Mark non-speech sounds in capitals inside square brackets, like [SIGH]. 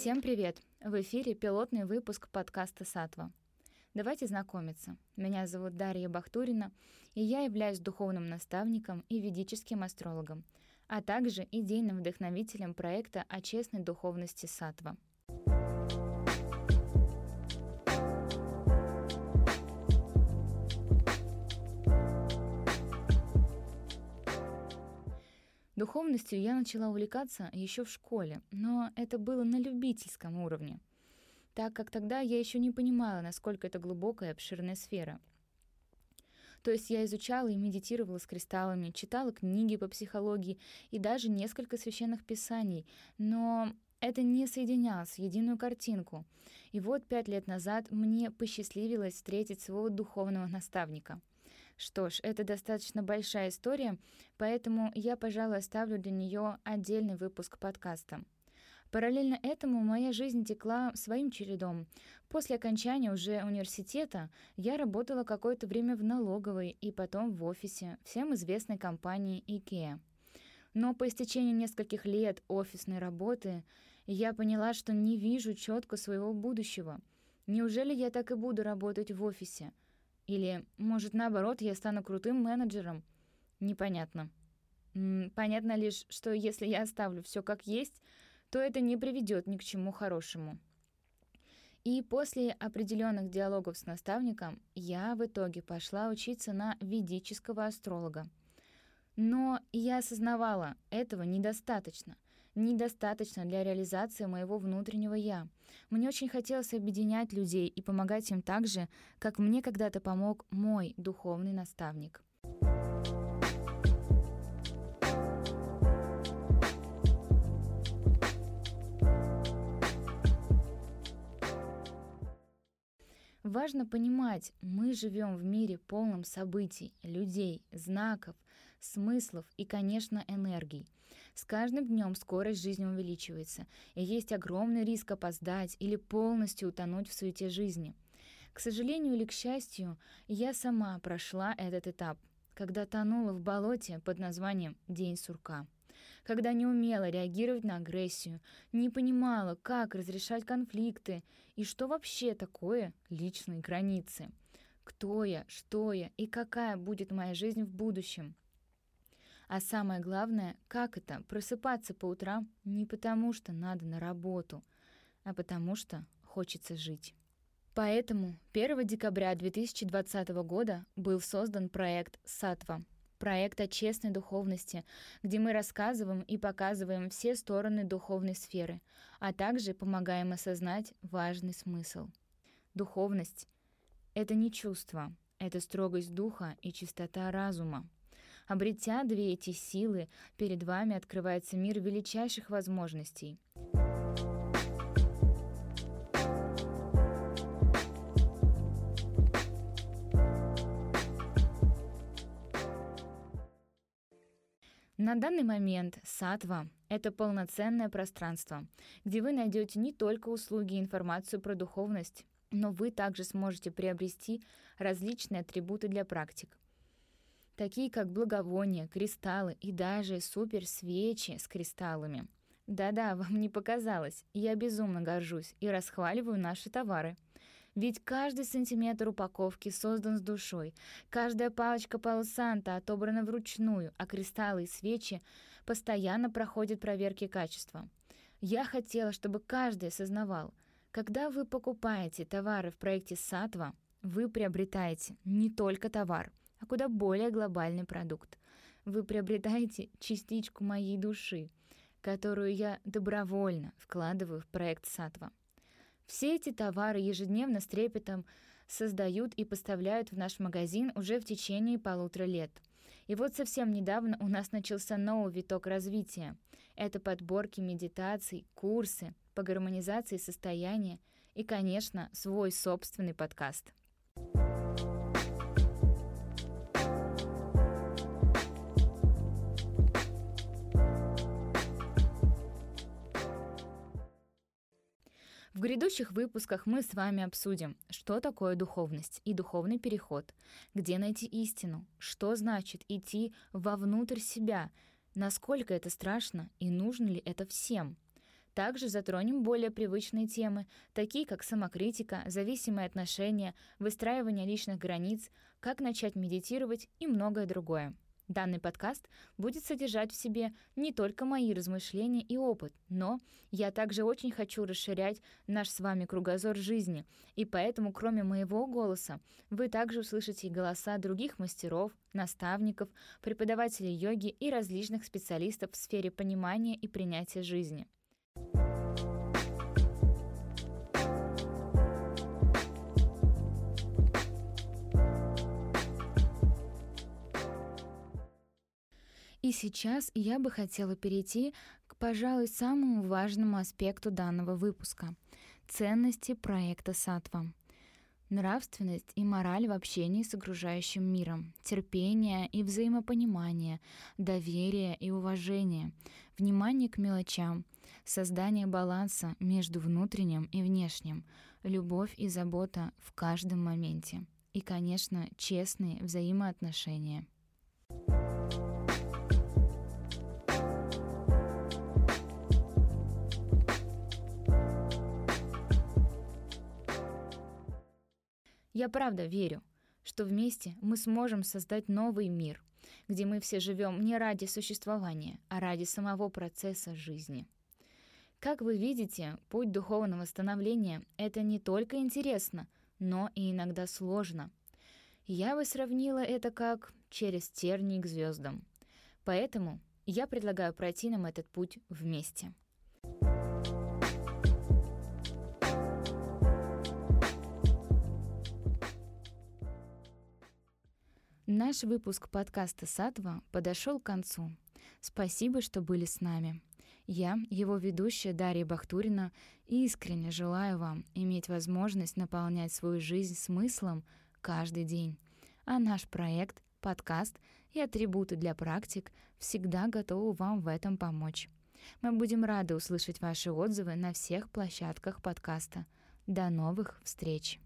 Всем привет! В эфире пилотный выпуск подкаста «Сатва». Давайте знакомиться. Меня зовут Дарья Бахтурина, и я являюсь духовным наставником и ведическим астрологом, а также идейным вдохновителем проекта о честной духовности «Сатва». Духовностью я начала увлекаться еще в школе, но это было на любительском уровне, так как тогда я еще не понимала, насколько это глубокая и обширная сфера. То есть я изучала и медитировала с кристаллами, читала книги по психологии и даже несколько священных писаний, но это не соединялось в единую картинку. И вот пять лет назад мне посчастливилось встретить своего духовного наставника — что ж, это достаточно большая история, поэтому я, пожалуй, оставлю для нее отдельный выпуск подкаста. Параллельно этому моя жизнь текла своим чередом. После окончания уже университета я работала какое-то время в налоговой и потом в офисе всем известной компании IKEA. Но по истечении нескольких лет офисной работы я поняла, что не вижу четко своего будущего. Неужели я так и буду работать в офисе? Или, может, наоборот, я стану крутым менеджером? Непонятно. Понятно лишь, что если я оставлю все как есть, то это не приведет ни к чему хорошему. И после определенных диалогов с наставником я в итоге пошла учиться на ведического астролога. Но я осознавала, этого недостаточно — недостаточно для реализации моего внутреннего «я». Мне очень хотелось объединять людей и помогать им так же, как мне когда-то помог мой духовный наставник. Важно понимать, мы живем в мире полном событий, людей, знаков, смыслов и, конечно, энергий. С каждым днем скорость жизни увеличивается, и есть огромный риск опоздать или полностью утонуть в суете жизни. К сожалению или к счастью, я сама прошла этот этап, когда тонула в болоте под названием «День сурка» когда не умела реагировать на агрессию, не понимала, как разрешать конфликты и что вообще такое личные границы. Кто я, что я и какая будет моя жизнь в будущем. А самое главное, как это просыпаться по утрам не потому, что надо на работу, а потому что хочется жить. Поэтому 1 декабря 2020 года был создан проект «Сатва», проект о честной духовности, где мы рассказываем и показываем все стороны духовной сферы, а также помогаем осознать важный смысл. Духовность — это не чувство, это строгость духа и чистота разума. Обретя две эти силы, перед вами открывается мир величайших возможностей. На данный момент Сатва — это полноценное пространство, где вы найдете не только услуги и информацию про духовность, но вы также сможете приобрести различные атрибуты для практик — такие как благовония, кристаллы и даже супер-свечи с кристаллами. Да-да, [LAUGHS] вам не показалось, я безумно горжусь и расхваливаю наши товары. Ведь каждый сантиметр упаковки создан с душой, каждая палочка палосанта отобрана вручную, а кристаллы и свечи постоянно проходят проверки качества. Я хотела, чтобы каждый осознавал, когда вы покупаете товары в проекте Сатва, вы приобретаете не только товар, а куда более глобальный продукт. Вы приобретаете частичку моей души, которую я добровольно вкладываю в проект Сатва. Все эти товары ежедневно с трепетом создают и поставляют в наш магазин уже в течение полутора лет. И вот совсем недавно у нас начался новый виток развития. Это подборки медитаций, курсы по гармонизации состояния и, конечно, свой собственный подкаст. В грядущих выпусках мы с вами обсудим, что такое духовность и духовный переход, где найти истину, что значит идти вовнутрь себя, насколько это страшно и нужно ли это всем. Также затронем более привычные темы, такие как самокритика, зависимые отношения, выстраивание личных границ, как начать медитировать и многое другое. Данный подкаст будет содержать в себе не только мои размышления и опыт, но я также очень хочу расширять наш с вами кругозор жизни, и поэтому кроме моего голоса вы также услышите голоса других мастеров, наставников, преподавателей йоги и различных специалистов в сфере понимания и принятия жизни. И сейчас я бы хотела перейти к, пожалуй, самому важному аспекту данного выпуска — ценности проекта «Сатва». Нравственность и мораль в общении с окружающим миром, терпение и взаимопонимание, доверие и уважение, внимание к мелочам, создание баланса между внутренним и внешним, любовь и забота в каждом моменте и, конечно, честные взаимоотношения. Я правда верю, что вместе мы сможем создать новый мир, где мы все живем не ради существования, а ради самого процесса жизни. Как вы видите, путь духовного становления — это не только интересно, но и иногда сложно. Я бы сравнила это как через тернии к звездам. Поэтому я предлагаю пройти нам этот путь вместе. Наш выпуск подкаста «Сатва» подошел к концу. Спасибо, что были с нами. Я, его ведущая Дарья Бахтурина, искренне желаю вам иметь возможность наполнять свою жизнь смыслом каждый день. А наш проект, подкаст и атрибуты для практик всегда готовы вам в этом помочь. Мы будем рады услышать ваши отзывы на всех площадках подкаста. До новых встреч!